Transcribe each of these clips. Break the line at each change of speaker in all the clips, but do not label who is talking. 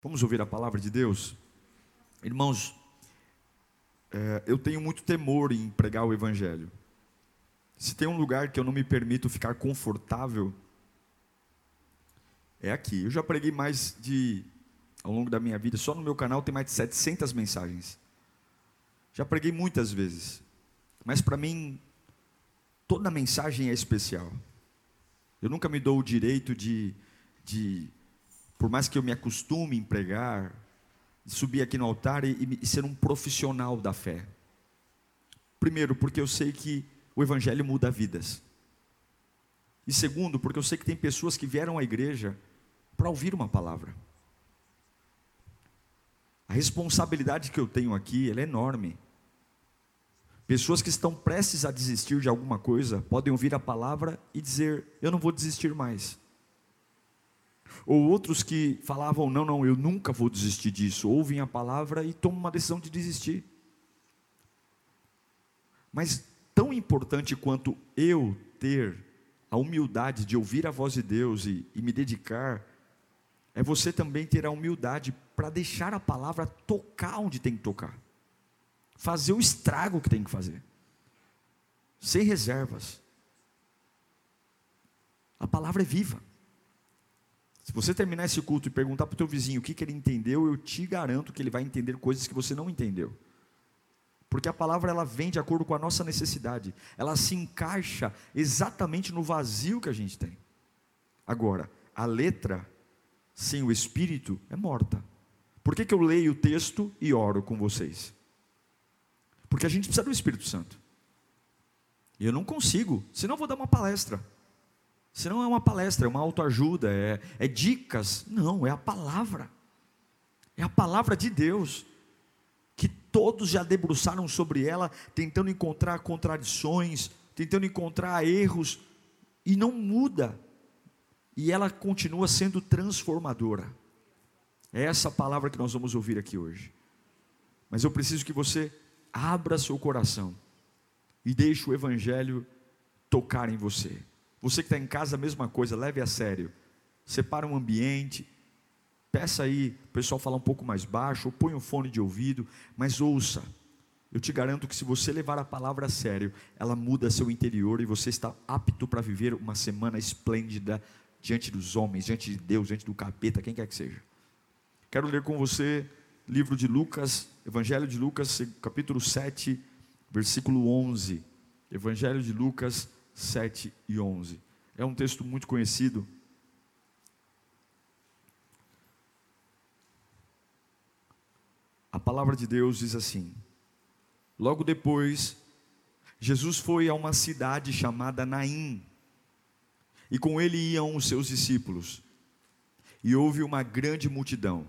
Vamos ouvir a palavra de Deus? Irmãos, é, eu tenho muito temor em pregar o Evangelho. Se tem um lugar que eu não me permito ficar confortável, é aqui. Eu já preguei mais de, ao longo da minha vida, só no meu canal tem mais de 700 mensagens. Já preguei muitas vezes, mas para mim, toda mensagem é especial. Eu nunca me dou o direito de, de por mais que eu me acostume em pregar, subir aqui no altar e, e ser um profissional da fé. Primeiro, porque eu sei que o Evangelho muda vidas. E segundo, porque eu sei que tem pessoas que vieram à igreja para ouvir uma palavra. A responsabilidade que eu tenho aqui, é enorme. Pessoas que estão prestes a desistir de alguma coisa podem ouvir a palavra e dizer: Eu não vou desistir mais. Ou outros que falavam: Não, não, eu nunca vou desistir disso. Ouvem a palavra e tomam uma decisão de desistir. Mas tão importante quanto eu ter a humildade de ouvir a voz de Deus e, e me dedicar, é você também ter a humildade para deixar a palavra tocar onde tem que tocar, fazer o estrago que tem que fazer, sem reservas. A palavra é viva. Se você terminar esse culto e perguntar para o teu vizinho o que, que ele entendeu, eu te garanto que ele vai entender coisas que você não entendeu. Porque a palavra ela vem de acordo com a nossa necessidade. Ela se encaixa exatamente no vazio que a gente tem. Agora, a letra sem o espírito é morta. Por que, que eu leio o texto e oro com vocês? Porque a gente precisa do Espírito Santo. E eu não consigo, senão eu vou dar uma palestra. Senão é uma palestra, é uma autoajuda, é, é dicas. Não, é a palavra. É a palavra de Deus. Que todos já debruçaram sobre ela, tentando encontrar contradições, tentando encontrar erros, e não muda. E ela continua sendo transformadora. É essa palavra que nós vamos ouvir aqui hoje. Mas eu preciso que você abra seu coração e deixe o Evangelho tocar em você. Você que está em casa, a mesma coisa, leve a sério. Separa um ambiente, peça aí o pessoal falar um pouco mais baixo, ou põe um fone de ouvido, mas ouça. Eu te garanto que se você levar a palavra a sério, ela muda seu interior e você está apto para viver uma semana esplêndida diante dos homens, diante de Deus, diante do capeta, quem quer que seja. Quero ler com você livro de Lucas, Evangelho de Lucas, capítulo 7, versículo 11. Evangelho de Lucas, 7 e 11. É um texto muito conhecido. A palavra de Deus diz assim: Logo depois, Jesus foi a uma cidade chamada Naim, e com ele iam os seus discípulos, e houve uma grande multidão.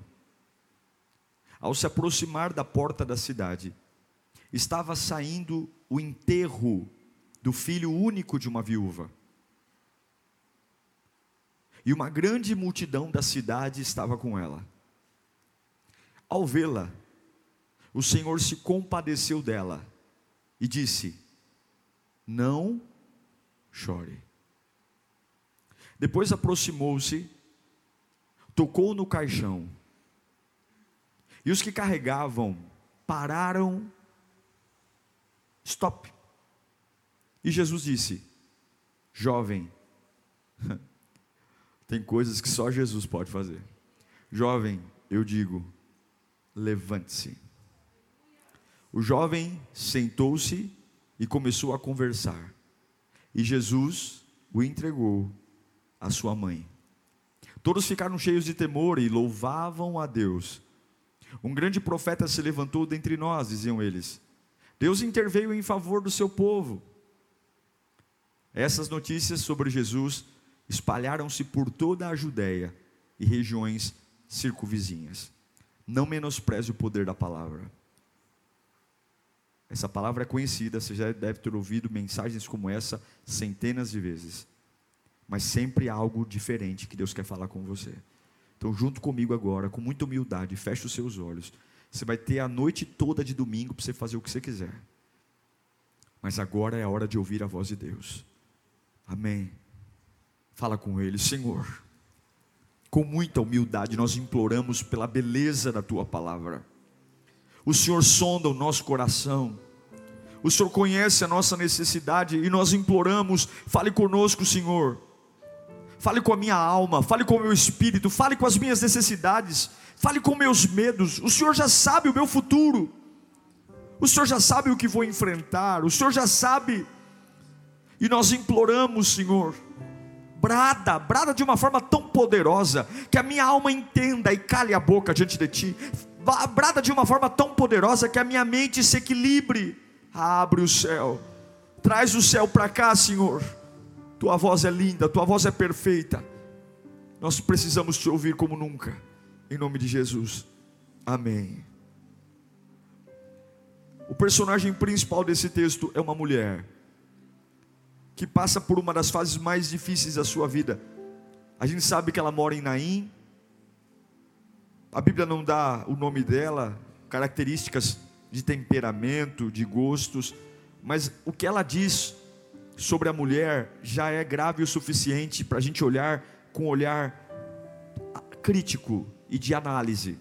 Ao se aproximar da porta da cidade, estava saindo o enterro do filho único de uma viúva. E uma grande multidão da cidade estava com ela. Ao vê-la, o Senhor se compadeceu dela e disse: Não chore. Depois aproximou-se, tocou no caixão, e os que carregavam pararam. Stop. E Jesus disse: Jovem, tem coisas que só Jesus pode fazer. Jovem, eu digo, levante-se. O jovem sentou-se e começou a conversar. E Jesus o entregou à sua mãe. Todos ficaram cheios de temor e louvavam a Deus. Um grande profeta se levantou dentre nós, diziam eles. Deus interveio em favor do seu povo. Essas notícias sobre Jesus espalharam-se por toda a Judéia e regiões circunvizinhas. Não menospreze o poder da palavra. Essa palavra é conhecida, você já deve ter ouvido mensagens como essa centenas de vezes. Mas sempre há algo diferente que Deus quer falar com você. Então, junto comigo agora, com muita humildade, feche os seus olhos. Você vai ter a noite toda de domingo para você fazer o que você quiser. Mas agora é a hora de ouvir a voz de Deus. Amém. Fala com Ele, Senhor. Com muita humildade, nós imploramos pela beleza da Tua palavra. O Senhor sonda o nosso coração. O Senhor conhece a nossa necessidade e nós imploramos, fale conosco, Senhor. Fale com a minha alma, fale com o meu espírito, fale com as minhas necessidades, fale com meus medos. O Senhor já sabe o meu futuro. O Senhor já sabe o que vou enfrentar, o Senhor já sabe. E nós imploramos, Senhor, brada, brada de uma forma tão poderosa, que a minha alma entenda e cale a boca diante de Ti, brada de uma forma tão poderosa que a minha mente se equilibre. Abre o céu, traz o céu para cá, Senhor. Tua voz é linda, tua voz é perfeita. Nós precisamos te ouvir como nunca, em nome de Jesus. Amém. O personagem principal desse texto é uma mulher que passa por uma das fases mais difíceis da sua vida. A gente sabe que ela mora em Naim. A Bíblia não dá o nome dela, características de temperamento, de gostos, mas o que ela diz sobre a mulher já é grave o suficiente para a gente olhar com um olhar crítico e de análise.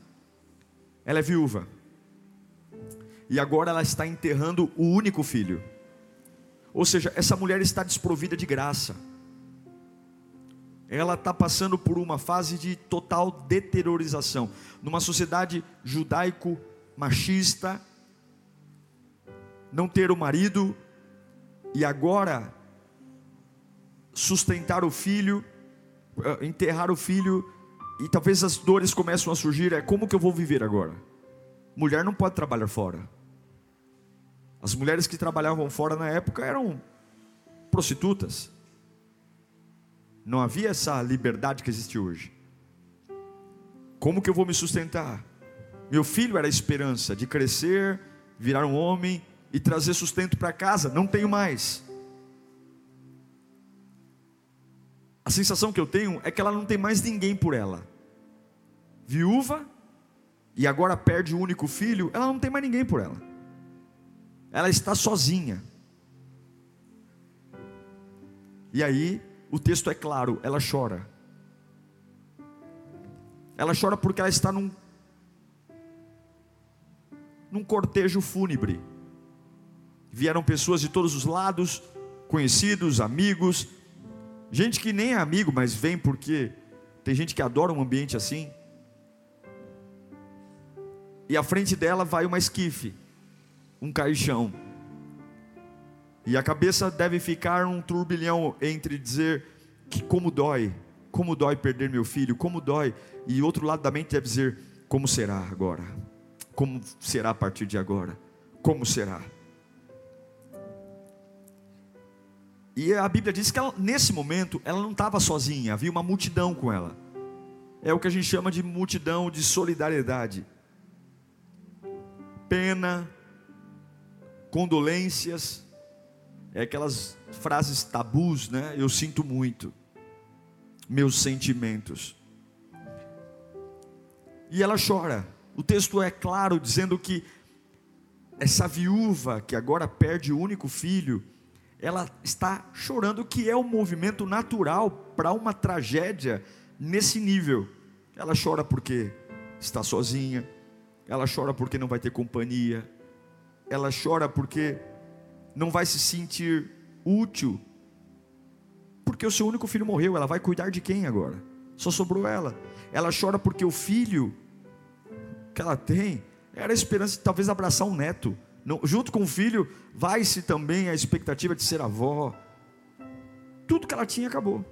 Ela é viúva e agora ela está enterrando o único filho. Ou seja, essa mulher está desprovida de graça. Ela está passando por uma fase de total deteriorização. Numa sociedade judaico-machista, não ter o marido e agora sustentar o filho, eh, enterrar o filho, e talvez as dores começam a surgir. É como que eu vou viver agora? Mulher não pode trabalhar fora. As mulheres que trabalhavam fora na época eram prostitutas. Não havia essa liberdade que existe hoje. Como que eu vou me sustentar? Meu filho era a esperança de crescer, virar um homem e trazer sustento para casa. Não tenho mais. A sensação que eu tenho é que ela não tem mais ninguém por ela. Viúva e agora perde o único filho, ela não tem mais ninguém por ela ela está sozinha. E aí, o texto é claro, ela chora. Ela chora porque ela está num, num cortejo fúnebre. Vieram pessoas de todos os lados, conhecidos, amigos, gente que nem é amigo, mas vem porque tem gente que adora um ambiente assim. E à frente dela vai uma esquife um caixão. E a cabeça deve ficar um turbilhão entre dizer que como dói, como dói perder meu filho, como dói, e outro lado da mente deve dizer como será agora, como será a partir de agora, como será. E a Bíblia diz que ela, nesse momento ela não estava sozinha, havia uma multidão com ela. É o que a gente chama de multidão de solidariedade. Pena, condolências, é aquelas frases tabus, né? Eu sinto muito, meus sentimentos. E ela chora. O texto é claro dizendo que essa viúva que agora perde o único filho, ela está chorando, que é o um movimento natural para uma tragédia nesse nível. Ela chora porque está sozinha, ela chora porque não vai ter companhia, ela chora porque não vai se sentir útil, porque o seu único filho morreu, ela vai cuidar de quem agora? Só sobrou ela. Ela chora porque o filho que ela tem era a esperança de talvez abraçar um neto. Não, junto com o filho, vai-se também a expectativa de ser avó. Tudo que ela tinha acabou.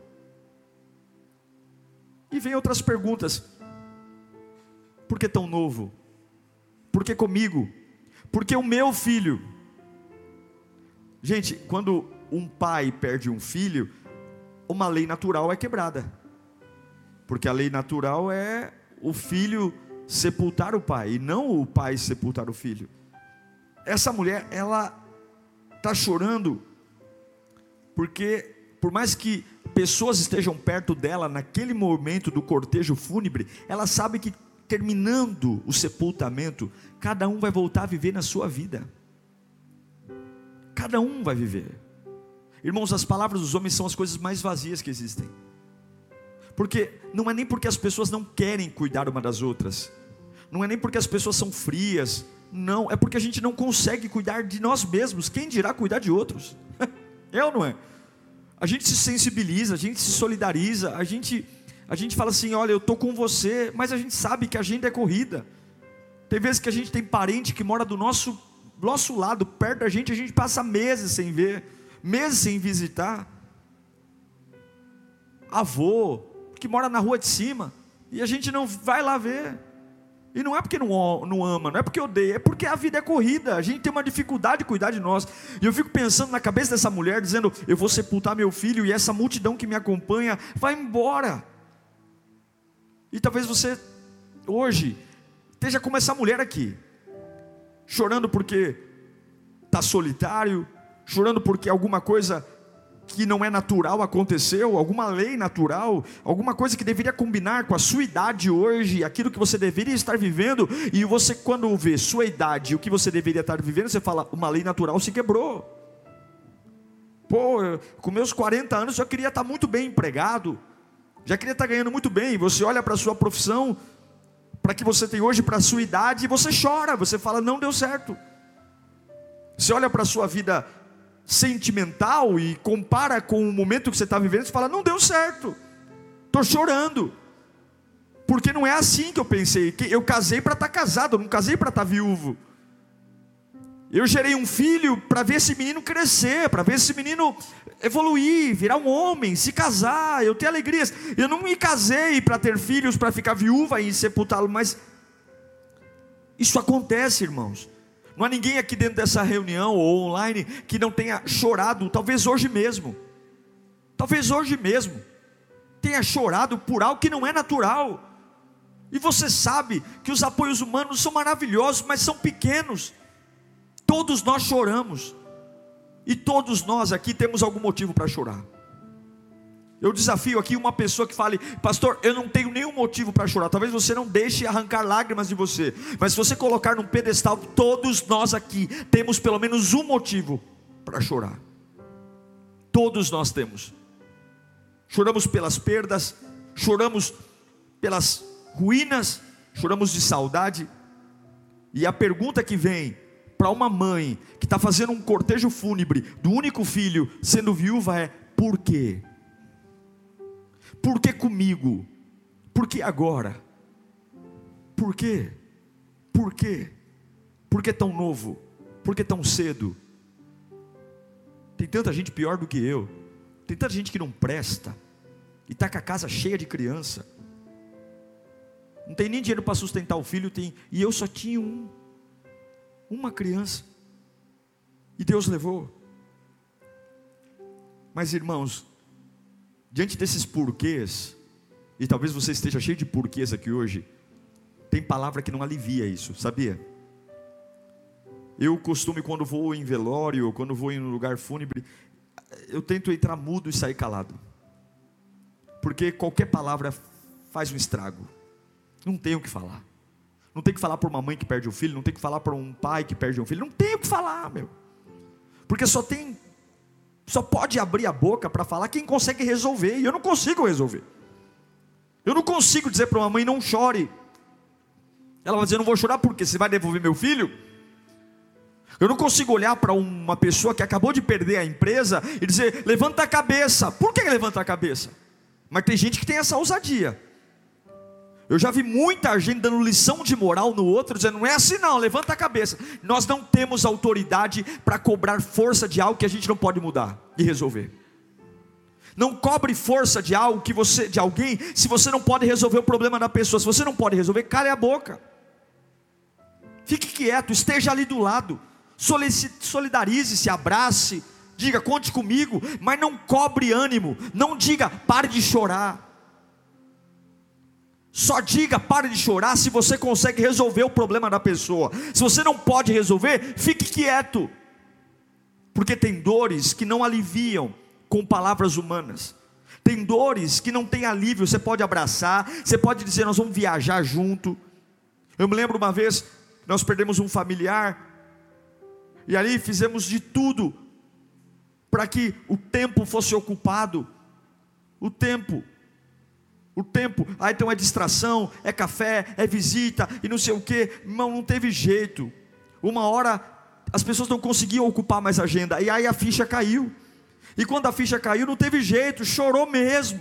E vem outras perguntas. Por que tão novo? Por que comigo? Porque o meu filho. Gente, quando um pai perde um filho, uma lei natural é quebrada. Porque a lei natural é o filho sepultar o pai e não o pai sepultar o filho. Essa mulher, ela está chorando porque, por mais que pessoas estejam perto dela naquele momento do cortejo fúnebre, ela sabe que terminando o sepultamento, cada um vai voltar a viver na sua vida. Cada um vai viver. Irmãos, as palavras dos homens são as coisas mais vazias que existem. Porque não é nem porque as pessoas não querem cuidar uma das outras, não é nem porque as pessoas são frias, não, é porque a gente não consegue cuidar de nós mesmos, quem dirá cuidar de outros? é ou não é? A gente se sensibiliza, a gente se solidariza, a gente, a gente fala assim: olha, eu estou com você, mas a gente sabe que a agenda é corrida. Tem vezes que a gente tem parente que mora do nosso, nosso lado, perto da gente, a gente passa meses sem ver, meses sem visitar. Avô, que mora na rua de cima, e a gente não vai lá ver. E não é porque não, não ama, não é porque odeia, é porque a vida é corrida, a gente tem uma dificuldade de cuidar de nós. E eu fico pensando na cabeça dessa mulher, dizendo: Eu vou sepultar meu filho, e essa multidão que me acompanha vai embora. E talvez você, hoje, esteja como essa mulher aqui, chorando porque está solitário, chorando porque alguma coisa que não é natural aconteceu, alguma lei natural, alguma coisa que deveria combinar com a sua idade hoje, aquilo que você deveria estar vivendo, e você, quando vê sua idade o que você deveria estar vivendo, você fala: uma lei natural se quebrou. Pô, com meus 40 anos eu queria estar muito bem empregado, já queria estar ganhando muito bem. Você olha para a sua profissão, para que você tem hoje, para a sua idade, e você chora, você fala: não deu certo. Você olha para a sua vida sentimental e compara com o momento que você está vivendo, você fala: não deu certo, estou chorando, porque não é assim que eu pensei. Eu casei para estar casado, eu não casei para estar viúvo. Eu gerei um filho para ver esse menino crescer, para ver esse menino evoluir, virar um homem, se casar, eu ter alegrias. Eu não me casei para ter filhos, para ficar viúva e sepultá-lo, mas isso acontece, irmãos. Não há ninguém aqui dentro dessa reunião ou online que não tenha chorado, talvez hoje mesmo. Talvez hoje mesmo tenha chorado por algo que não é natural. E você sabe que os apoios humanos são maravilhosos, mas são pequenos. Todos nós choramos. E todos nós aqui temos algum motivo para chorar. Eu desafio aqui uma pessoa que fale, pastor, eu não tenho nenhum motivo para chorar. Talvez você não deixe arrancar lágrimas de você, mas se você colocar num pedestal, todos nós aqui temos pelo menos um motivo para chorar. Todos nós temos. Choramos pelas perdas, choramos pelas ruínas, choramos de saudade. E a pergunta que vem para uma mãe que está fazendo um cortejo fúnebre do único filho sendo viúva é: por quê? Por que comigo? Por que agora? Por quê? Por quê? Por que tão novo? Por que tão cedo? Tem tanta gente pior do que eu. Tem tanta gente que não presta. E está com a casa cheia de criança. Não tem nem dinheiro para sustentar o filho. Tem, e eu só tinha um. Uma criança. E Deus levou. Mas irmãos, Diante desses porquês, e talvez você esteja cheio de porquês aqui hoje, tem palavra que não alivia isso, sabia? Eu costumo, quando vou em velório, quando vou em um lugar fúnebre, eu tento entrar mudo e sair calado. Porque qualquer palavra faz um estrago. Não tenho o que falar. Não tem que falar para uma mãe que perde um filho, não tem que falar para um pai que perde um filho, não tem o que falar, meu. Porque só tem só pode abrir a boca para falar quem consegue resolver, e eu não consigo resolver. Eu não consigo dizer para uma mãe não chore. Ela vai dizer, não vou chorar porque você vai devolver meu filho? Eu não consigo olhar para uma pessoa que acabou de perder a empresa e dizer, levanta a cabeça. Por que levanta a cabeça? Mas tem gente que tem essa ousadia. Eu já vi muita gente dando lição de moral no outro, dizendo: não é assim não, levanta a cabeça. Nós não temos autoridade para cobrar força de algo que a gente não pode mudar e resolver. Não cobre força de algo que você, de alguém, se você não pode resolver o problema da pessoa. Se você não pode resolver, cale a boca. Fique quieto, esteja ali do lado. Solidarize-se, abrace, diga, conte comigo, mas não cobre ânimo. Não diga, pare de chorar. Só diga, pare de chorar se você consegue resolver o problema da pessoa. Se você não pode resolver, fique quieto. Porque tem dores que não aliviam com palavras humanas. Tem dores que não tem alívio, você pode abraçar, você pode dizer, nós vamos viajar junto. Eu me lembro uma vez, nós perdemos um familiar, e ali fizemos de tudo para que o tempo fosse ocupado. O tempo, o tempo, aí tem uma distração, é café, é visita e não sei o que, não, não teve jeito. Uma hora as pessoas não conseguiam ocupar mais a agenda, e aí a ficha caiu. E quando a ficha caiu, não teve jeito, chorou mesmo.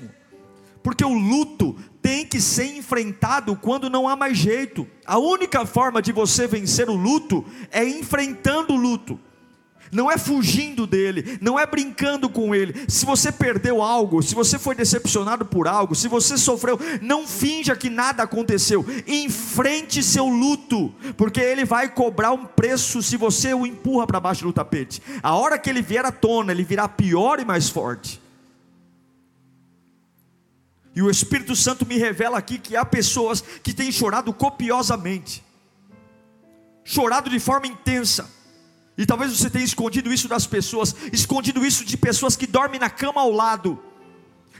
Porque o luto tem que ser enfrentado quando não há mais jeito. A única forma de você vencer o luto é enfrentando o luto não é fugindo dele, não é brincando com ele. Se você perdeu algo, se você foi decepcionado por algo, se você sofreu, não finja que nada aconteceu. Enfrente seu luto, porque ele vai cobrar um preço se você o empurra para baixo do tapete. A hora que ele vier à tona, ele virá pior e mais forte. E o Espírito Santo me revela aqui que há pessoas que têm chorado copiosamente, chorado de forma intensa e talvez você tenha escondido isso das pessoas, escondido isso de pessoas que dormem na cama ao lado.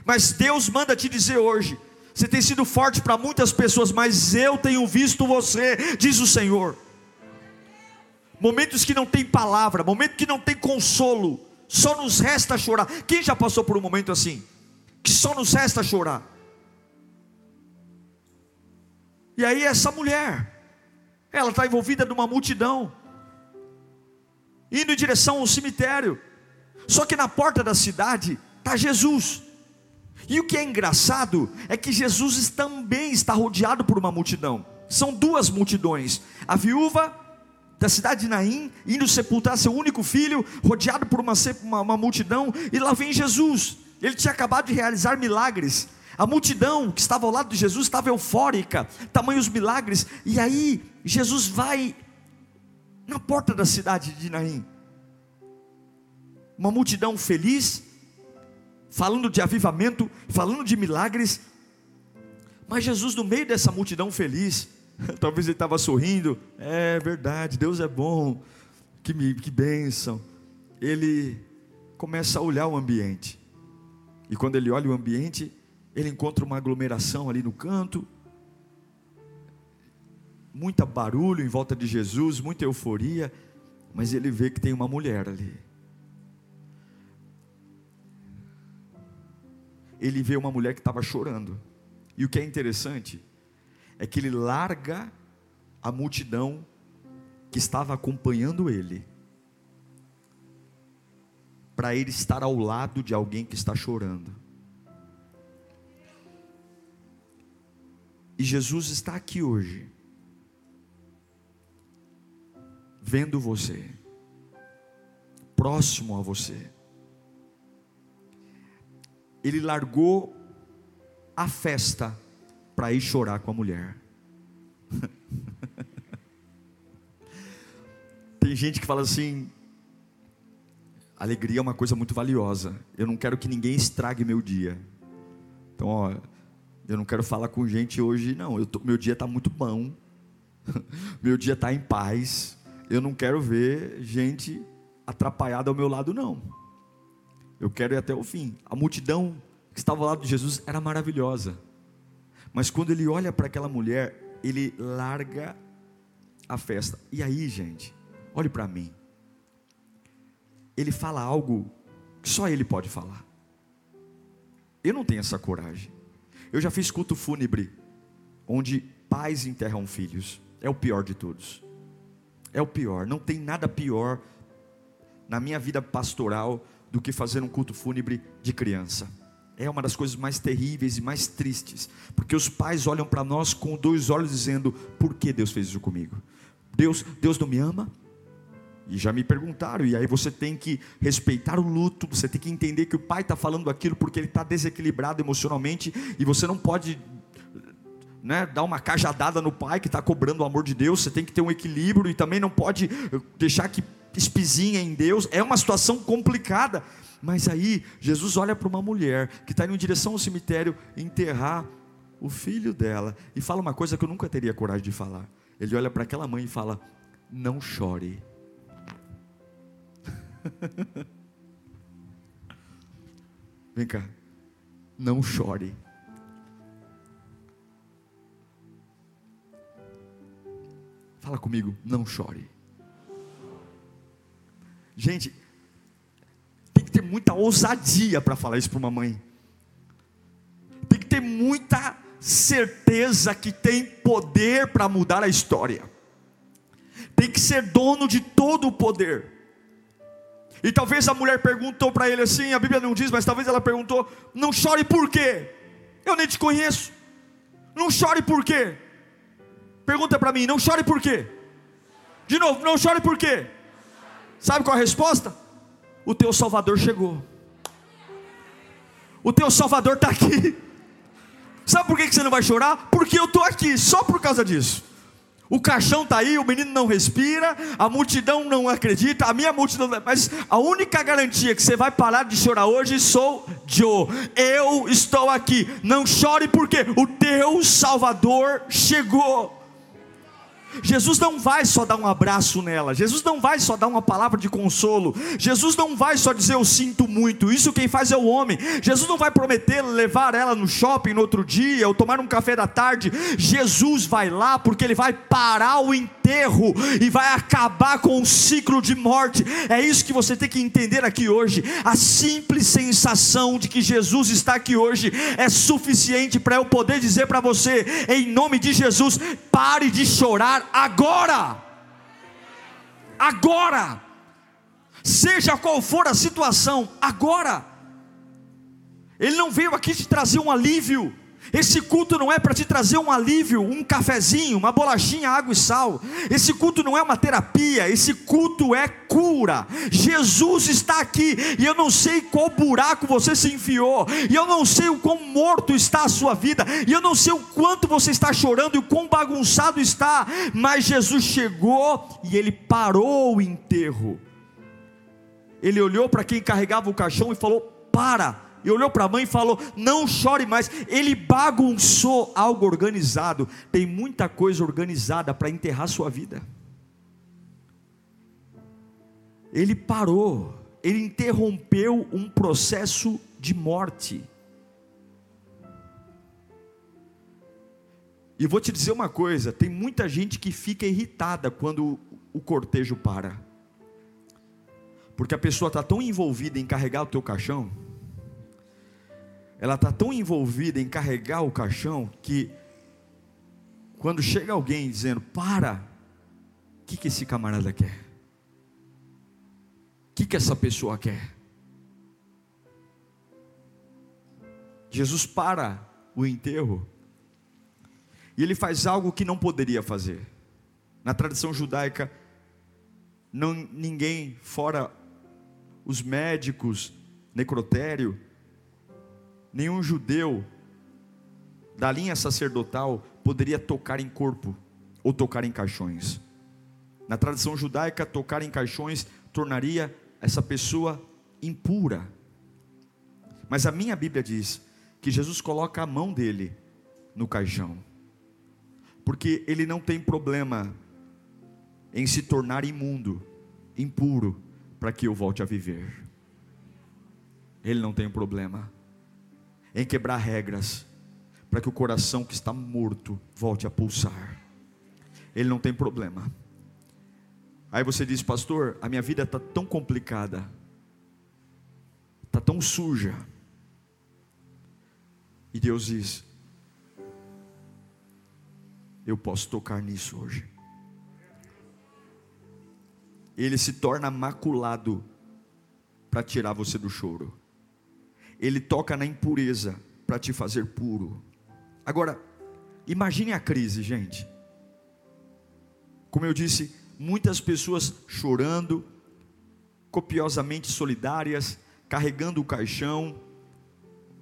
Mas Deus manda te dizer hoje: você tem sido forte para muitas pessoas, mas eu tenho visto você, diz o Senhor. Momentos que não tem palavra, momentos que não tem consolo, só nos resta chorar. Quem já passou por um momento assim? Que só nos resta chorar. E aí, essa mulher, ela está envolvida numa multidão indo em direção ao cemitério. Só que na porta da cidade está Jesus. E o que é engraçado é que Jesus também está rodeado por uma multidão. São duas multidões. A viúva da cidade de Naim, indo sepultar seu único filho, rodeado por uma, uma, uma multidão, e lá vem Jesus. Ele tinha acabado de realizar milagres. A multidão que estava ao lado de Jesus estava eufórica, tamanhos milagres, e aí Jesus vai na porta da cidade de Naim. Uma multidão feliz, falando de avivamento, falando de milagres. Mas Jesus, no meio dessa multidão feliz, talvez ele estava sorrindo, é verdade, Deus é bom, que, que bênção. Ele começa a olhar o ambiente, e quando ele olha o ambiente, ele encontra uma aglomeração ali no canto, muita barulho em volta de Jesus, muita euforia, mas ele vê que tem uma mulher ali. Ele vê uma mulher que estava chorando. E o que é interessante é que ele larga a multidão que estava acompanhando ele para ele estar ao lado de alguém que está chorando. E Jesus está aqui hoje vendo você, próximo a você. Ele largou a festa para ir chorar com a mulher. Tem gente que fala assim: alegria é uma coisa muito valiosa. Eu não quero que ninguém estrague meu dia. Então, ó, eu não quero falar com gente hoje, não. Tô, meu dia está muito bom. meu dia está em paz eu não quero ver gente atrapalhada ao meu lado, não. Eu quero ir até o fim. A multidão que estava ao lado de Jesus era maravilhosa. Mas quando ele olha para aquela mulher, ele larga a festa. E aí, gente, olhe para mim. Ele fala algo que só ele pode falar. Eu não tenho essa coragem. Eu já fiz culto fúnebre, onde pais enterram filhos. É o pior de todos é o pior. Não tem nada pior na minha vida pastoral do que fazer um culto fúnebre de criança. É uma das coisas mais terríveis e mais tristes, porque os pais olham para nós com dois olhos dizendo: por que Deus fez isso comigo? Deus, Deus não me ama? E já me perguntaram, e aí você tem que respeitar o luto, você tem que entender que o pai está falando aquilo porque ele está desequilibrado emocionalmente, e você não pode né, dar uma cajadada no pai que está cobrando o amor de Deus, você tem que ter um equilíbrio e também não pode deixar que espizinha em Deus, é uma situação complicada. Mas aí, Jesus olha para uma mulher que está indo em direção ao cemitério enterrar o filho dela e fala uma coisa que eu nunca teria coragem de falar. Ele olha para aquela mãe e fala: Não chore. Vem cá, não chore. Fala comigo, não chore. Gente, tem que ter muita ousadia para falar isso para uma mãe. Tem que ter muita certeza que tem poder para mudar a história. Tem que ser dono de todo o poder. E talvez a mulher perguntou para ele assim, a Bíblia não diz, mas talvez ela perguntou: "Não chore por quê? Eu nem te conheço. Não chore por quê?" Pergunta para mim, não chore por quê? De novo, não chore por quê? Sabe qual a resposta? O teu Salvador chegou. O teu Salvador está aqui. Sabe por que você não vai chorar? Porque eu estou aqui, só por causa disso. O caixão está aí, o menino não respira, a multidão não acredita, a minha multidão, mas a única garantia que você vai parar de chorar hoje sou eu. Eu estou aqui. Não chore porque o teu Salvador chegou. Jesus não vai só dar um abraço nela, Jesus não vai só dar uma palavra de consolo, Jesus não vai só dizer eu sinto muito, isso quem faz é o homem. Jesus não vai prometer levar ela no shopping no outro dia ou tomar um café da tarde. Jesus vai lá porque ele vai parar o enterro e vai acabar com o ciclo de morte. É isso que você tem que entender aqui hoje. A simples sensação de que Jesus está aqui hoje é suficiente para eu poder dizer para você, em nome de Jesus, pare de chorar agora. Agora. Seja qual for a situação, agora. Ele não veio aqui te trazer um alívio. Esse culto não é para te trazer um alívio, um cafezinho, uma bolachinha, água e sal. Esse culto não é uma terapia, esse culto é cura. Jesus está aqui e eu não sei qual buraco você se enfiou, e eu não sei o quão morto está a sua vida, e eu não sei o quanto você está chorando e o quão bagunçado está, mas Jesus chegou e ele parou o enterro. Ele olhou para quem carregava o caixão e falou: Para e olhou para a mãe e falou: Não chore mais. Ele bagunçou algo organizado. Tem muita coisa organizada para enterrar sua vida. Ele parou, ele interrompeu um processo de morte. E vou te dizer uma coisa: tem muita gente que fica irritada quando o cortejo para, porque a pessoa está tão envolvida em carregar o teu caixão ela está tão envolvida em carregar o caixão que quando chega alguém dizendo para, o que, que esse camarada quer? O que, que essa pessoa quer? Jesus para o enterro e ele faz algo que não poderia fazer. Na tradição judaica, não, ninguém, fora os médicos, necrotério, nenhum judeu da linha sacerdotal poderia tocar em corpo ou tocar em caixões. Na tradição judaica, tocar em caixões tornaria essa pessoa impura. Mas a minha Bíblia diz que Jesus coloca a mão dele no caixão, porque ele não tem problema em se tornar imundo, impuro, para que eu volte a viver. Ele não tem problema em quebrar regras, para que o coração que está morto volte a pulsar. Ele não tem problema. Aí você diz, pastor, a minha vida está tão complicada, está tão suja. E Deus diz: Eu posso tocar nisso hoje. Ele se torna maculado para tirar você do choro ele toca na impureza para te fazer puro. Agora, imagine a crise, gente. Como eu disse, muitas pessoas chorando, copiosamente solidárias, carregando o caixão,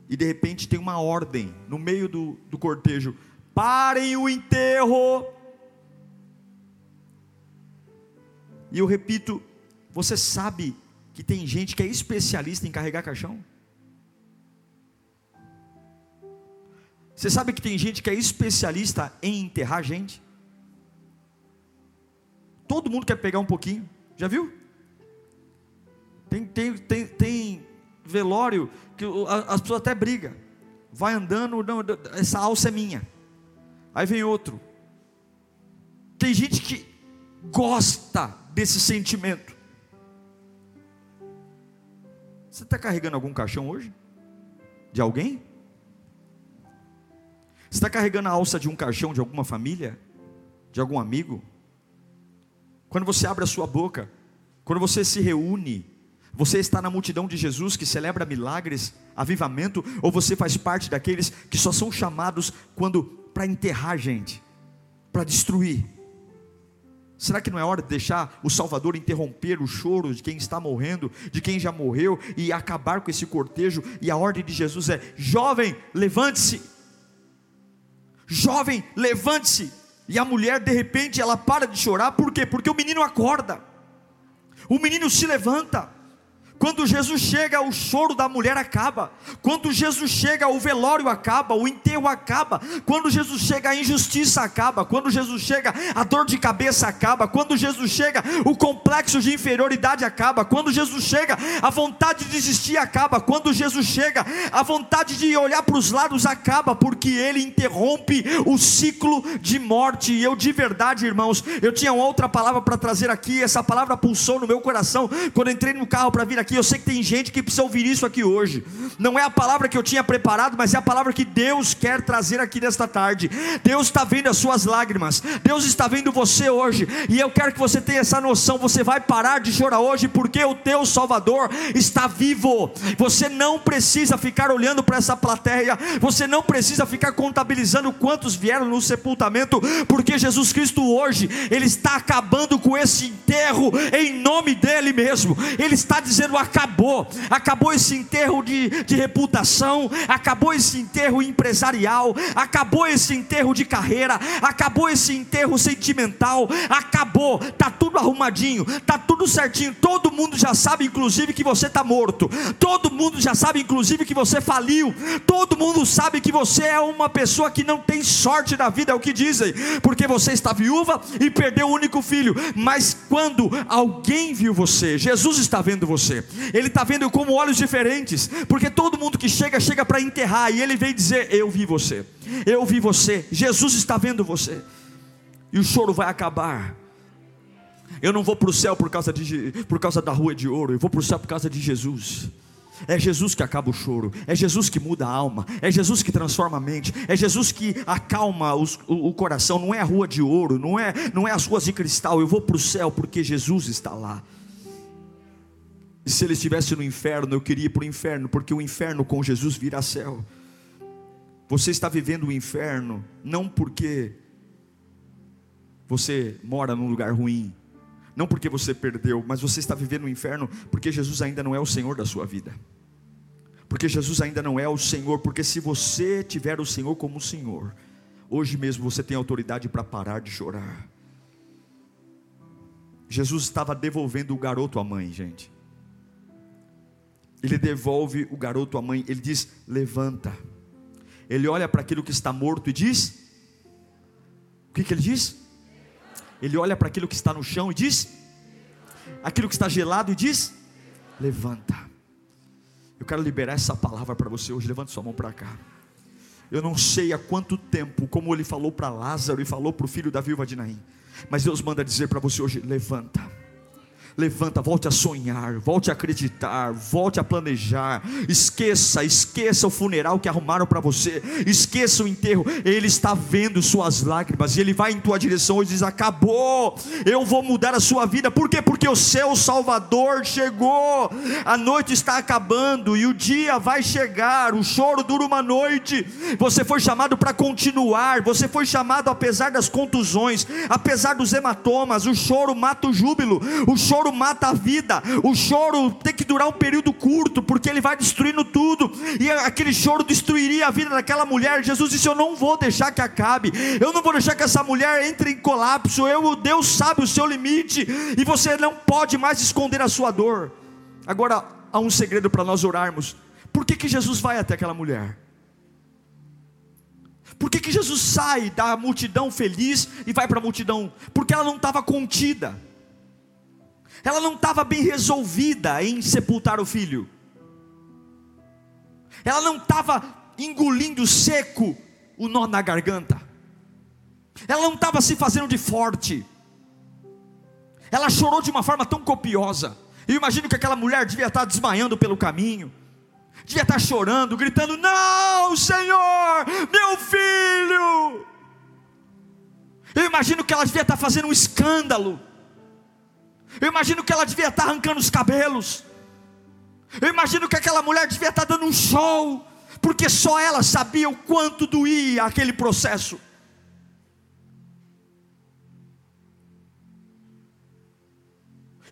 e de repente tem uma ordem no meio do, do cortejo: parem o enterro. E eu repito, você sabe que tem gente que é especialista em carregar caixão? Você sabe que tem gente que é especialista em enterrar gente? Todo mundo quer pegar um pouquinho, já viu? Tem, tem, tem, tem velório que as pessoas até brigam. Vai andando, não, essa alça é minha. Aí vem outro. Tem gente que gosta desse sentimento. Você está carregando algum caixão hoje? De alguém? Você está carregando a alça de um caixão de alguma família? De algum amigo? Quando você abre a sua boca, quando você se reúne, você está na multidão de Jesus que celebra milagres, avivamento, ou você faz parte daqueles que só são chamados quando para enterrar gente, para destruir? Será que não é hora de deixar o Salvador interromper o choro de quem está morrendo, de quem já morreu e acabar com esse cortejo? E a ordem de Jesus é: jovem, levante-se. Jovem, levante-se. E a mulher, de repente, ela para de chorar, por quê? Porque o menino acorda, o menino se levanta. Quando Jesus chega, o choro da mulher acaba. Quando Jesus chega, o velório acaba, o enterro acaba. Quando Jesus chega, a injustiça acaba. Quando Jesus chega, a dor de cabeça acaba. Quando Jesus chega, o complexo de inferioridade acaba. Quando Jesus chega, a vontade de desistir acaba. Quando Jesus chega, a vontade de olhar para os lados acaba, porque ele interrompe o ciclo de morte. E eu de verdade, irmãos, eu tinha outra palavra para trazer aqui. Essa palavra pulsou no meu coração quando entrei no carro para vir aqui aqui, eu sei que tem gente que precisa ouvir isso aqui hoje. Não é a palavra que eu tinha preparado, mas é a palavra que Deus quer trazer aqui nesta tarde. Deus está vendo as suas lágrimas, Deus está vendo você hoje, e eu quero que você tenha essa noção. Você vai parar de chorar hoje, porque o teu Salvador está vivo. Você não precisa ficar olhando para essa plateia, você não precisa ficar contabilizando quantos vieram no sepultamento, porque Jesus Cristo hoje, Ele está acabando com esse enterro em nome dEle mesmo. Ele está dizendo: acabou, acabou esse enterro de, de reputação, acabou esse enterro empresarial, acabou esse enterro de carreira, acabou esse enterro sentimental, acabou, tá tudo arrumadinho, tá tudo certinho, todo mundo já sabe, inclusive, que você está morto, todo mundo já sabe, inclusive, que você faliu, todo mundo sabe que você é uma pessoa que não tem sorte na vida, é o que dizem, porque você está viúva e perdeu o único filho, mas quando alguém viu você, Jesus está vendo você, ele está vendo como olhos diferentes, porque todo mundo que chega, chega para enterrar, e ele vem dizer: Eu vi você, eu vi você, Jesus está vendo você, e o choro vai acabar. Eu não vou para o céu por causa, de, por causa da rua de ouro, eu vou para o céu por causa de Jesus. É Jesus que acaba o choro, é Jesus que muda a alma, é Jesus que transforma a mente, é Jesus que acalma os, o, o, coração. Não é a rua de ouro, não é, não é as ruas de cristal. Eu vou para o céu porque Jesus está lá. E se ele estivesse no inferno, eu queria ir para o inferno, porque o inferno com Jesus vira céu. Você está vivendo o inferno não porque você mora num lugar ruim, não porque você perdeu, mas você está vivendo o inferno porque Jesus ainda não é o Senhor da sua vida. Porque Jesus ainda não é o Senhor, porque se você tiver o Senhor como Senhor, hoje mesmo você tem autoridade para parar de chorar. Jesus estava devolvendo o garoto à mãe, gente. Ele devolve o garoto à mãe, ele diz: levanta. Ele olha para aquilo que está morto e diz: o que, que ele diz? Ele olha para aquilo que está no chão e diz: aquilo que está gelado e diz: levanta. Eu quero liberar essa palavra para você hoje. Levante sua mão para cá. Eu não sei há quanto tempo, como ele falou para Lázaro e falou para o filho da viúva de Naim, mas Deus manda dizer para você hoje: levanta Levanta, volte a sonhar, volte a acreditar, volte a planejar. Esqueça, esqueça o funeral que arrumaram para você, esqueça o enterro. Ele está vendo suas lágrimas e ele vai em tua direção e diz: Acabou, eu vou mudar a sua vida. Por quê? Porque o seu Salvador chegou. A noite está acabando e o dia vai chegar. O choro dura uma noite. Você foi chamado para continuar. Você foi chamado apesar das contusões, apesar dos hematomas. O choro mata o júbilo. O choro choro mata a vida, o choro tem que durar um período curto, porque ele vai destruindo tudo, e aquele choro destruiria a vida daquela mulher. Jesus disse: Eu não vou deixar que acabe, eu não vou deixar que essa mulher entre em colapso. Eu, Deus sabe o seu limite, e você não pode mais esconder a sua dor. Agora, há um segredo para nós orarmos: por que, que Jesus vai até aquela mulher? Por que, que Jesus sai da multidão feliz e vai para a multidão? Porque ela não estava contida, ela não estava bem resolvida em sepultar o filho, ela não estava engolindo seco o nó na garganta, ela não estava se fazendo de forte, ela chorou de uma forma tão copiosa. Eu imagino que aquela mulher devia estar desmaiando pelo caminho, devia estar chorando, gritando: Não, Senhor, meu filho. Eu imagino que ela devia estar fazendo um escândalo. Eu imagino que ela devia estar arrancando os cabelos. Eu imagino que aquela mulher devia estar dando um show, porque só ela sabia o quanto doía aquele processo.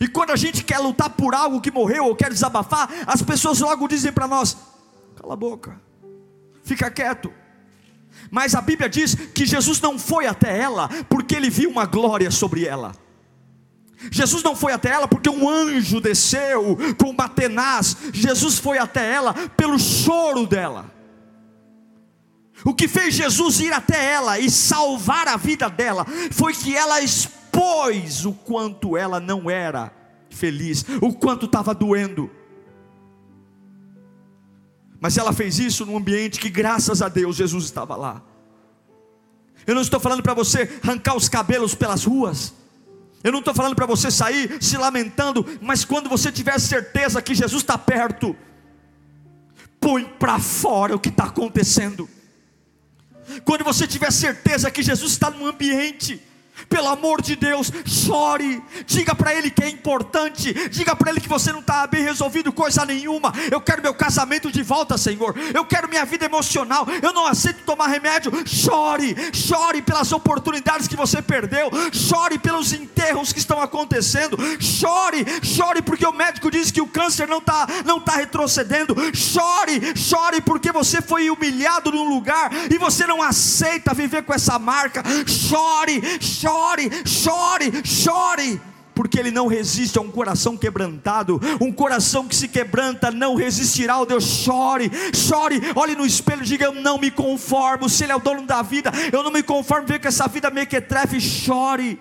E quando a gente quer lutar por algo que morreu ou quer desabafar, as pessoas logo dizem para nós: cala a boca, fica quieto. Mas a Bíblia diz que Jesus não foi até ela porque ele viu uma glória sobre ela. Jesus não foi até ela porque um anjo desceu com uma tenaz. Jesus foi até ela pelo choro dela. O que fez Jesus ir até ela e salvar a vida dela foi que ela expôs o quanto ela não era feliz, o quanto estava doendo. Mas ela fez isso num ambiente que, graças a Deus, Jesus estava lá. Eu não estou falando para você arrancar os cabelos pelas ruas. Eu não estou falando para você sair se lamentando, mas quando você tiver certeza que Jesus está perto, põe para fora o que está acontecendo. Quando você tiver certeza que Jesus está no ambiente, pelo amor de Deus, chore, diga para Ele que é importante, diga para Ele que você não está bem resolvido coisa nenhuma. Eu quero meu casamento de volta, Senhor. Eu quero minha vida emocional. Eu não aceito tomar remédio. Chore, chore pelas oportunidades que você perdeu, chore pelos enterros que estão acontecendo, chore, chore porque o médico diz que o câncer não está não tá retrocedendo. Chore, chore porque você foi humilhado num lugar e você não aceita viver com essa marca. Chore, chore chore, chore, chore, porque ele não resiste a um coração quebrantado, um coração que se quebranta não resistirá ao Deus. Chore, chore, olhe no espelho e diga: Eu não me conformo. Se Ele é o dono da vida, eu não me conformo ver que essa vida mequetrefe. Chore,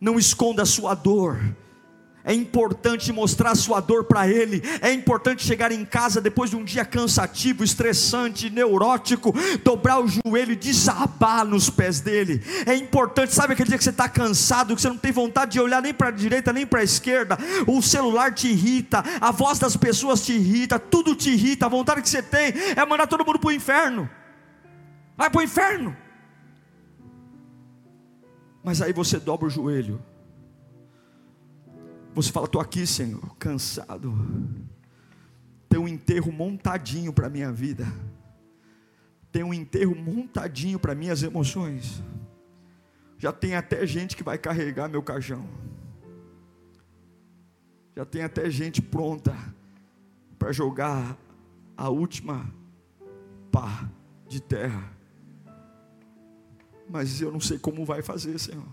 não esconda a sua dor é importante mostrar sua dor para Ele. É importante chegar em casa depois de um dia cansativo, estressante, neurótico, dobrar o joelho e desabar nos pés dele. É importante, sabe aquele dia que você está cansado, que você não tem vontade de olhar nem para a direita nem para a esquerda, o celular te irrita, a voz das pessoas te irrita, tudo te irrita. A vontade que você tem é mandar todo mundo para o inferno. Vai para o inferno. Mas aí você dobra o joelho você fala, estou aqui, Senhor, cansado. Tem um enterro montadinho para a minha vida. Tem um enterro montadinho para minhas emoções. Já tem até gente que vai carregar meu caixão. Já tem até gente pronta para jogar a última pá de terra. Mas eu não sei como vai fazer, Senhor.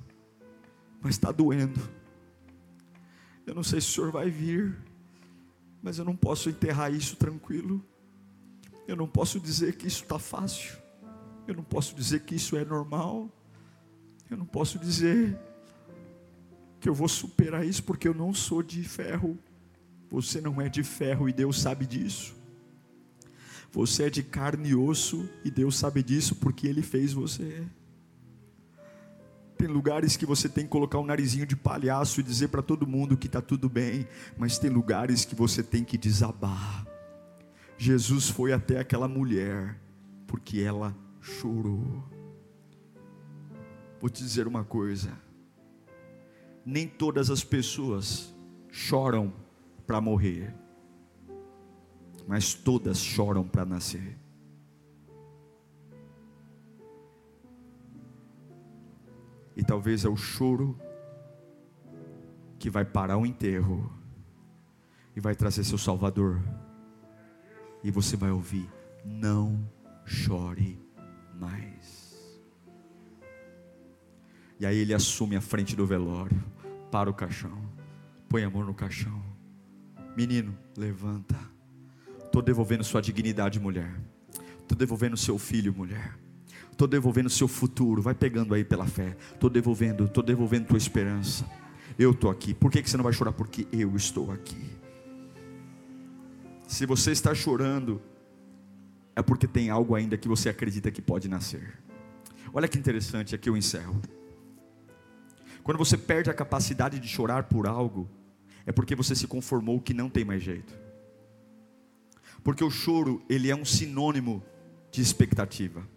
Mas está doendo eu não sei se o senhor vai vir, mas eu não posso enterrar isso tranquilo. Eu não posso dizer que isso está fácil. Eu não posso dizer que isso é normal. Eu não posso dizer que eu vou superar isso porque eu não sou de ferro. Você não é de ferro e Deus sabe disso. Você é de carne e osso e Deus sabe disso porque Ele fez você. Tem lugares que você tem que colocar um narizinho de palhaço e dizer para todo mundo que está tudo bem, mas tem lugares que você tem que desabar. Jesus foi até aquela mulher, porque ela chorou. Vou te dizer uma coisa: nem todas as pessoas choram para morrer, mas todas choram para nascer. E talvez é o choro que vai parar o enterro e vai trazer seu Salvador. E você vai ouvir: não chore mais. E aí ele assume a frente do velório, para o caixão, põe a mão no caixão. Menino, levanta. Estou devolvendo sua dignidade, mulher. Estou devolvendo seu filho, mulher. Estou devolvendo seu futuro. Vai pegando aí pela fé. Estou devolvendo, estou devolvendo tua esperança. Eu estou aqui. Por que, que você não vai chorar? Porque eu estou aqui. Se você está chorando, é porque tem algo ainda que você acredita que pode nascer. Olha que interessante, aqui eu encerro. Quando você perde a capacidade de chorar por algo, é porque você se conformou que não tem mais jeito. Porque o choro, ele é um sinônimo de expectativa.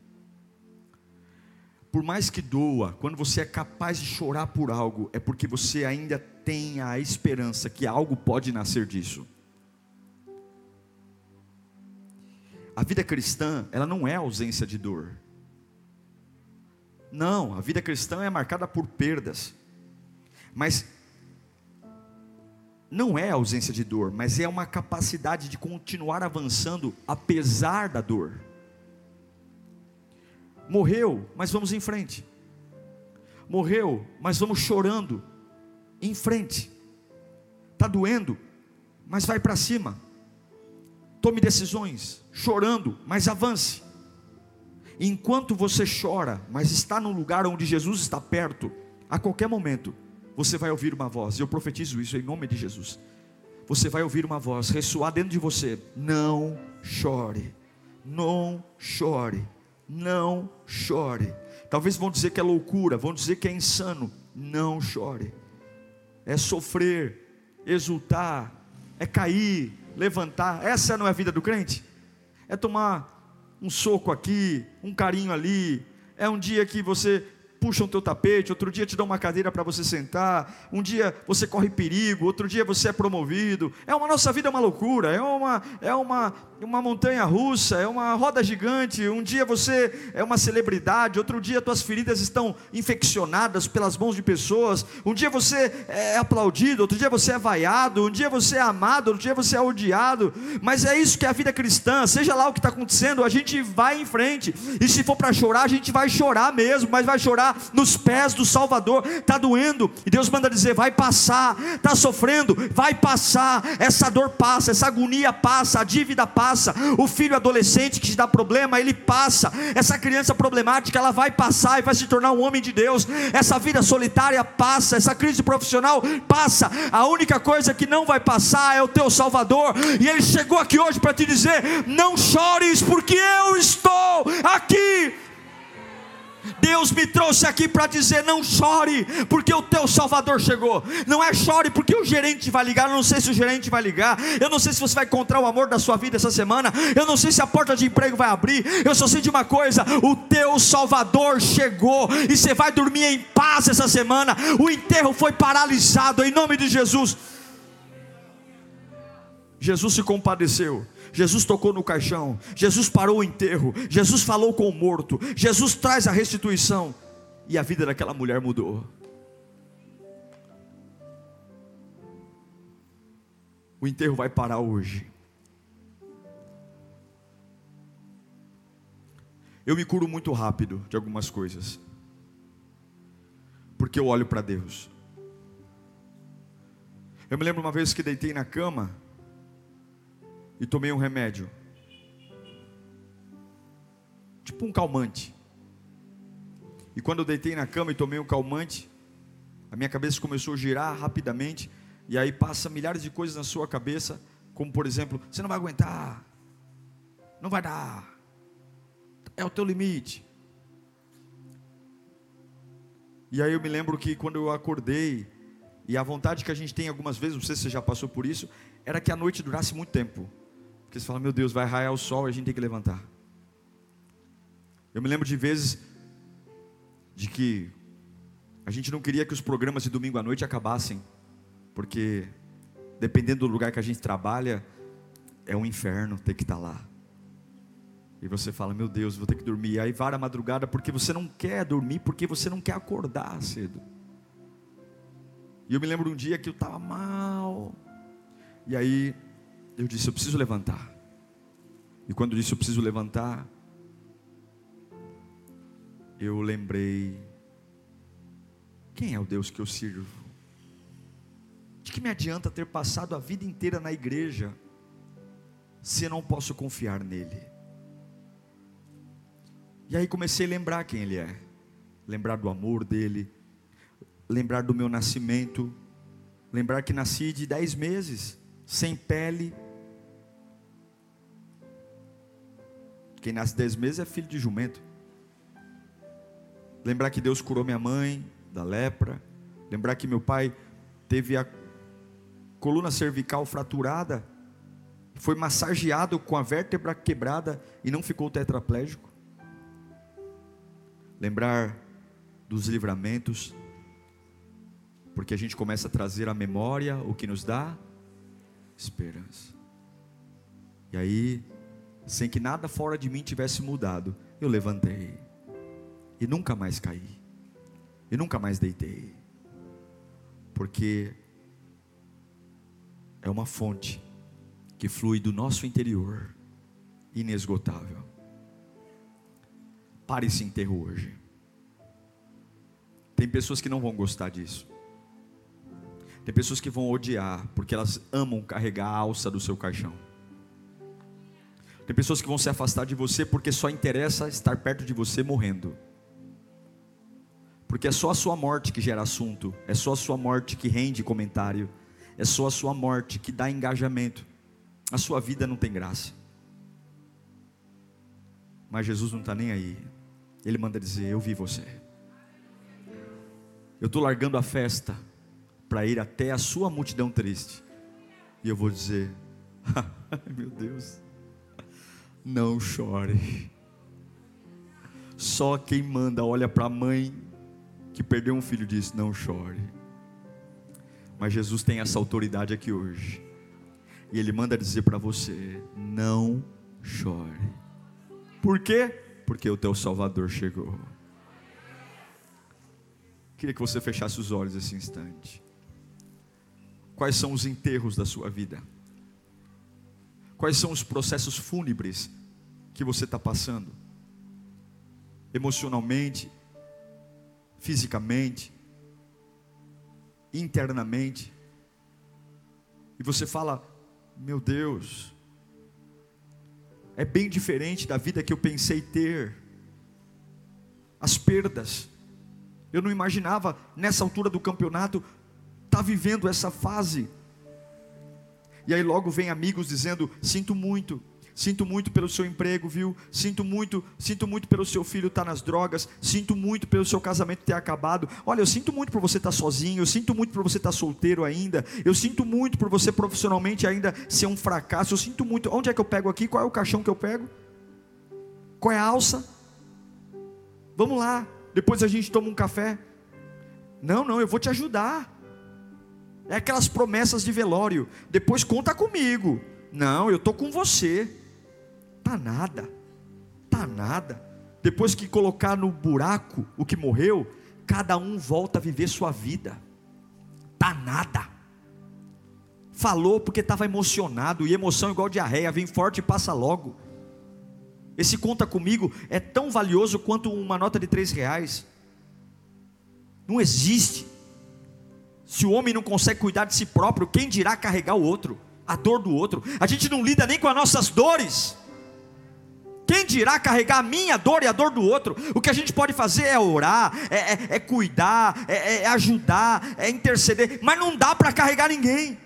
Por mais que doa, quando você é capaz de chorar por algo, é porque você ainda tem a esperança que algo pode nascer disso. A vida cristã, ela não é ausência de dor. Não, a vida cristã é marcada por perdas. Mas não é ausência de dor, mas é uma capacidade de continuar avançando apesar da dor. Morreu, mas vamos em frente. Morreu, mas vamos chorando em frente. Está doendo, mas vai para cima. Tome decisões, chorando, mas avance. Enquanto você chora, mas está no lugar onde Jesus está perto, a qualquer momento, você vai ouvir uma voz. Eu profetizo isso em nome de Jesus. Você vai ouvir uma voz ressoar dentro de você: Não chore, não chore, não chore. Talvez vão dizer que é loucura, vão dizer que é insano. Não chore. É sofrer, exultar, é cair, levantar. Essa não é a vida do crente? É tomar um soco aqui, um carinho ali. É um dia que você puxam o teu tapete, outro dia te dão uma cadeira para você sentar, um dia você corre perigo, outro dia você é promovido. É uma nossa vida é uma loucura, é uma é uma uma montanha russa, é uma roda gigante. Um dia você é uma celebridade, outro dia tuas feridas estão infeccionadas pelas mãos de pessoas. Um dia você é aplaudido, outro dia você é vaiado, um dia você é amado, outro dia você é odiado. Mas é isso que é a vida cristã. Seja lá o que está acontecendo, a gente vai em frente. E se for para chorar, a gente vai chorar mesmo, mas vai chorar nos pés do Salvador. Está doendo e Deus manda dizer: vai passar. Está sofrendo, vai passar. Essa dor passa, essa agonia passa, a dívida passa. O filho adolescente que te dá problema, ele passa. Essa criança problemática, ela vai passar e vai se tornar um homem de Deus. Essa vida solitária passa. Essa crise profissional passa. A única coisa que não vai passar é o teu Salvador. E ele chegou aqui hoje para te dizer: não chores, porque eu estou aqui Deus me trouxe aqui para dizer: não chore, porque o teu Salvador chegou. Não é chore porque o gerente vai ligar. Eu não sei se o gerente vai ligar. Eu não sei se você vai encontrar o amor da sua vida essa semana. Eu não sei se a porta de emprego vai abrir. Eu só sei de uma coisa: o teu Salvador chegou e você vai dormir em paz essa semana. O enterro foi paralisado em nome de Jesus. Jesus se compadeceu. Jesus tocou no caixão, Jesus parou o enterro, Jesus falou com o morto, Jesus traz a restituição, e a vida daquela mulher mudou. O enterro vai parar hoje. Eu me curo muito rápido de algumas coisas, porque eu olho para Deus. Eu me lembro uma vez que deitei na cama, e tomei um remédio. Tipo um calmante. E quando eu deitei na cama e tomei um calmante, a minha cabeça começou a girar rapidamente. E aí passa milhares de coisas na sua cabeça, como por exemplo, você não vai aguentar, não vai dar, é o teu limite. E aí eu me lembro que quando eu acordei, e a vontade que a gente tem algumas vezes, não sei se você já passou por isso, era que a noite durasse muito tempo. Porque você fala, meu Deus, vai raiar o sol e a gente tem que levantar. Eu me lembro de vezes de que a gente não queria que os programas de domingo à noite acabassem, porque dependendo do lugar que a gente trabalha, é um inferno ter que estar lá. E você fala, meu Deus, vou ter que dormir. E aí vara a madrugada porque você não quer dormir, porque você não quer acordar cedo. E eu me lembro um dia que eu estava mal. E aí eu disse: Eu preciso levantar. E quando eu disse: Eu preciso levantar, eu lembrei: Quem é o Deus que eu sirvo? De que me adianta ter passado a vida inteira na igreja, se eu não posso confiar nele? E aí comecei a lembrar quem ele é, lembrar do amor dele, lembrar do meu nascimento, lembrar que nasci de dez meses, sem pele. Quem nasce dez meses é filho de jumento. Lembrar que Deus curou minha mãe da lepra. Lembrar que meu pai teve a coluna cervical fraturada, foi massageado com a vértebra quebrada e não ficou tetraplégico. Lembrar dos livramentos, porque a gente começa a trazer à memória o que nos dá esperança. E aí, sem que nada fora de mim tivesse mudado, eu levantei e nunca mais caí, e nunca mais deitei, porque é uma fonte que flui do nosso interior, inesgotável. Pare esse enterro hoje. Tem pessoas que não vão gostar disso. Tem pessoas que vão odiar, porque elas amam carregar a alça do seu caixão. Tem pessoas que vão se afastar de você porque só interessa estar perto de você morrendo. Porque é só a sua morte que gera assunto, é só a sua morte que rende comentário, é só a sua morte que dá engajamento. A sua vida não tem graça. Mas Jesus não está nem aí. Ele manda dizer: Eu vi você. Eu estou largando a festa para ir até a sua multidão triste. E eu vou dizer: Meu Deus, não chore. Só quem manda olha para a mãe que perdeu um filho e diz: Não chore. Mas Jesus tem essa autoridade aqui hoje. E Ele manda dizer para você: Não chore. Por quê? Porque o teu Salvador chegou. Queria que você fechasse os olhos esse instante. Quais são os enterros da sua vida? Quais são os processos fúnebres que você está passando? Emocionalmente, fisicamente, internamente. E você fala: Meu Deus, é bem diferente da vida que eu pensei ter. As perdas. Eu não imaginava nessa altura do campeonato estar tá vivendo essa fase. E aí logo vem amigos dizendo: "Sinto muito, Sinto muito pelo seu emprego, viu? Sinto muito, sinto muito pelo seu filho estar tá nas drogas. Sinto muito pelo seu casamento ter acabado. Olha, eu sinto muito por você estar tá sozinho. Eu sinto muito por você estar tá solteiro ainda. Eu sinto muito por você profissionalmente ainda ser um fracasso. Eu sinto muito. Onde é que eu pego aqui? Qual é o caixão que eu pego? Qual é a alça? Vamos lá. Depois a gente toma um café. Não, não, eu vou te ajudar. É aquelas promessas de velório. Depois conta comigo. Não, eu estou com você. Tá nada. Tá nada. Depois que colocar no buraco o que morreu, cada um volta a viver sua vida. Tá nada. Falou porque estava emocionado, e emoção igual diarreia, vem forte e passa logo. Esse conta comigo é tão valioso quanto uma nota de três reais. Não existe. Se o homem não consegue cuidar de si próprio, quem dirá carregar o outro? A dor do outro. A gente não lida nem com as nossas dores. Quem dirá carregar a minha dor e a dor do outro? O que a gente pode fazer é orar, é, é, é cuidar, é, é, ajudar, é interceder, mas não dá para carregar ninguém.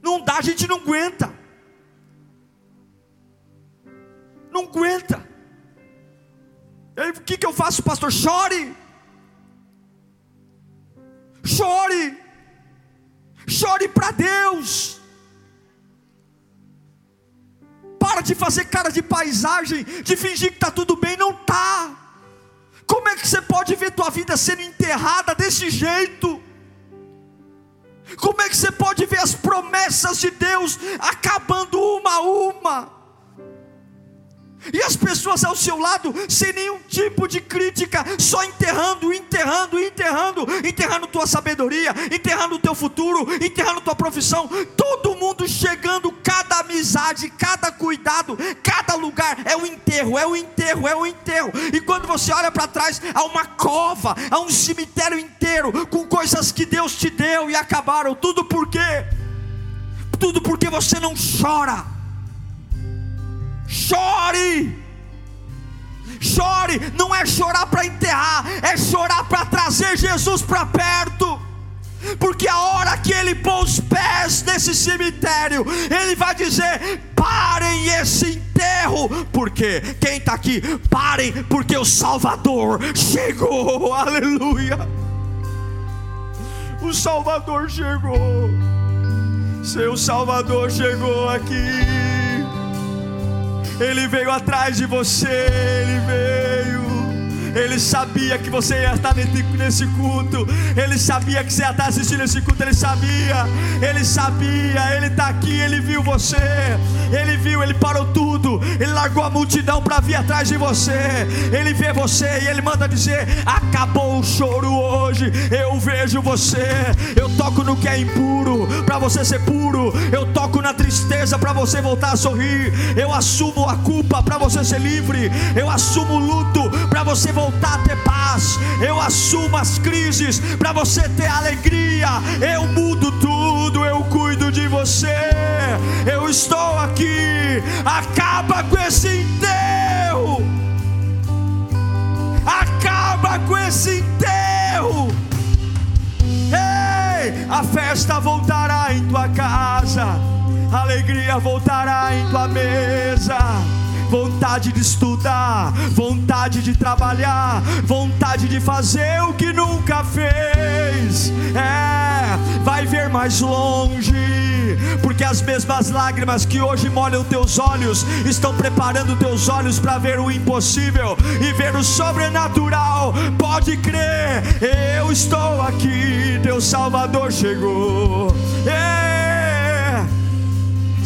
Não dá, a gente não aguenta. Não aguenta. Aí, o que, que eu faço, pastor? Chore. Chore. Chore para Deus. Para de fazer cara de paisagem, de fingir que está tudo bem, não está. Como é que você pode ver tua vida sendo enterrada desse jeito? Como é que você pode ver as promessas de Deus acabando uma a uma? E as pessoas ao seu lado, sem nenhum tipo de crítica, só enterrando, enterrando, enterrando, enterrando tua sabedoria, enterrando o teu futuro, enterrando tua profissão. Todo mundo chegando, cada amizade, cada cuidado, cada lugar é um enterro, é um enterro, é um enterro. E quando você olha para trás, há uma cova, há um cemitério inteiro com coisas que Deus te deu e acabaram. Tudo por quê? Tudo porque você não chora chore. Chore não é chorar para enterrar, é chorar para trazer Jesus para perto. Porque a hora que ele pôr os pés nesse cemitério, ele vai dizer: parem esse enterro, porque quem está aqui, parem, porque o Salvador chegou, aleluia. O Salvador chegou, seu Salvador chegou aqui. Ele veio atrás de você, ele veio. Ele sabia que você ia estar nesse culto. Ele sabia que você ia estar assistindo esse culto. Ele sabia. Ele sabia. Ele está aqui. Ele viu você. Ele viu. Ele parou tudo. Ele largou a multidão para vir atrás de você. Ele vê você e ele manda dizer: Acabou o choro hoje. Eu vejo você. Eu toco no que é impuro para você ser puro. Eu toco na tristeza para você voltar a sorrir. Eu assumo a culpa para você ser livre. Eu assumo o luto para você voltar voltar a ter paz. Eu assumo as crises para você ter alegria. Eu mudo tudo, eu cuido de você. Eu estou aqui. Acaba com esse enterro. Acaba com esse enterro. Ei, a festa voltará em tua casa. A alegria voltará em tua mesa vontade de estudar, vontade de trabalhar, vontade de fazer o que nunca fez. É, vai ver mais longe, porque as mesmas lágrimas que hoje molham teus olhos estão preparando teus olhos para ver o impossível e ver o sobrenatural. Pode crer, eu estou aqui, teu Salvador chegou. Ei,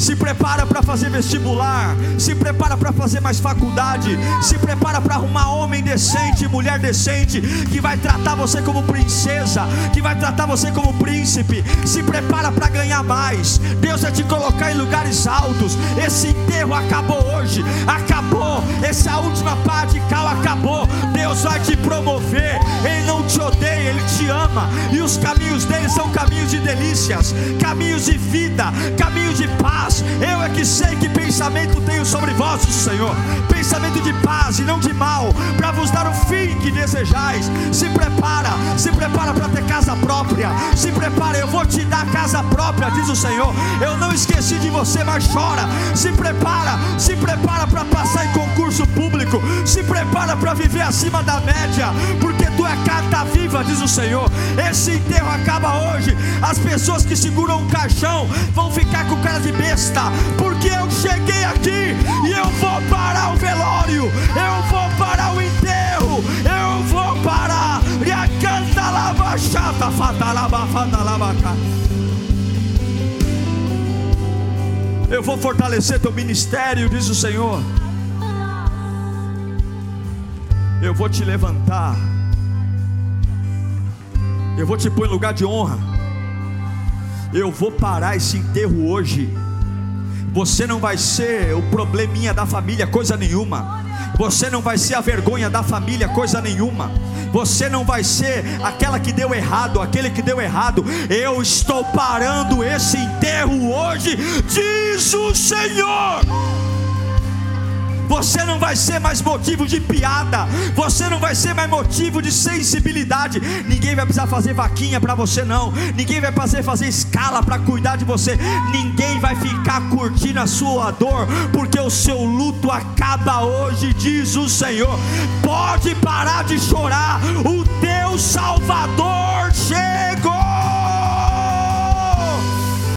se prepara para fazer vestibular, se prepara para fazer mais faculdade, se prepara para arrumar homem decente, mulher decente, que vai tratar você como princesa, que vai tratar você como príncipe. Se prepara para ganhar mais. Deus vai te colocar em lugares altos. Esse enterro acabou hoje, acabou. Essa última parte cal acabou. Deus vai te promover. Ele não te odeia, ele te ama. E os caminhos dele são caminhos de delícias, caminhos de vida, caminhos de paz eu é que sei que pensamento tenho sobre vós, Senhor. Pensamento de paz e não de mal, para vos dar o fim que desejais. Se prepara, se prepara para ter casa própria. Se prepara, eu te dar casa própria, diz o Senhor. Eu não esqueci de você, mas chora. Se prepara, se prepara para passar em concurso público. Se prepara para viver acima da média, porque tu é carta viva, diz o Senhor. Esse enterro acaba hoje. As pessoas que seguram o caixão vão ficar com cara de besta porque eu cheguei aqui e eu vou parar o velório, eu vou parar o enterro, eu vou parar. E a canta lava chata, fatalaba, fatalaba. Eu vou fortalecer teu ministério, diz o Senhor. Eu vou te levantar. Eu vou te pôr em lugar de honra. Eu vou parar esse enterro hoje. Você não vai ser o probleminha da família, coisa nenhuma. Você não vai ser a vergonha da família, coisa nenhuma. Você não vai ser aquela que deu errado, aquele que deu errado. Eu estou parando esse enterro hoje, diz o Senhor. Você não vai ser mais motivo de piada. Você não vai ser mais motivo de sensibilidade. Ninguém vai precisar fazer vaquinha para você não. Ninguém vai fazer fazer escala para cuidar de você. Ninguém vai ficar curtindo a sua dor, porque o seu luto acaba hoje, diz o Senhor. Pode parar de chorar. O teu Salvador chegou.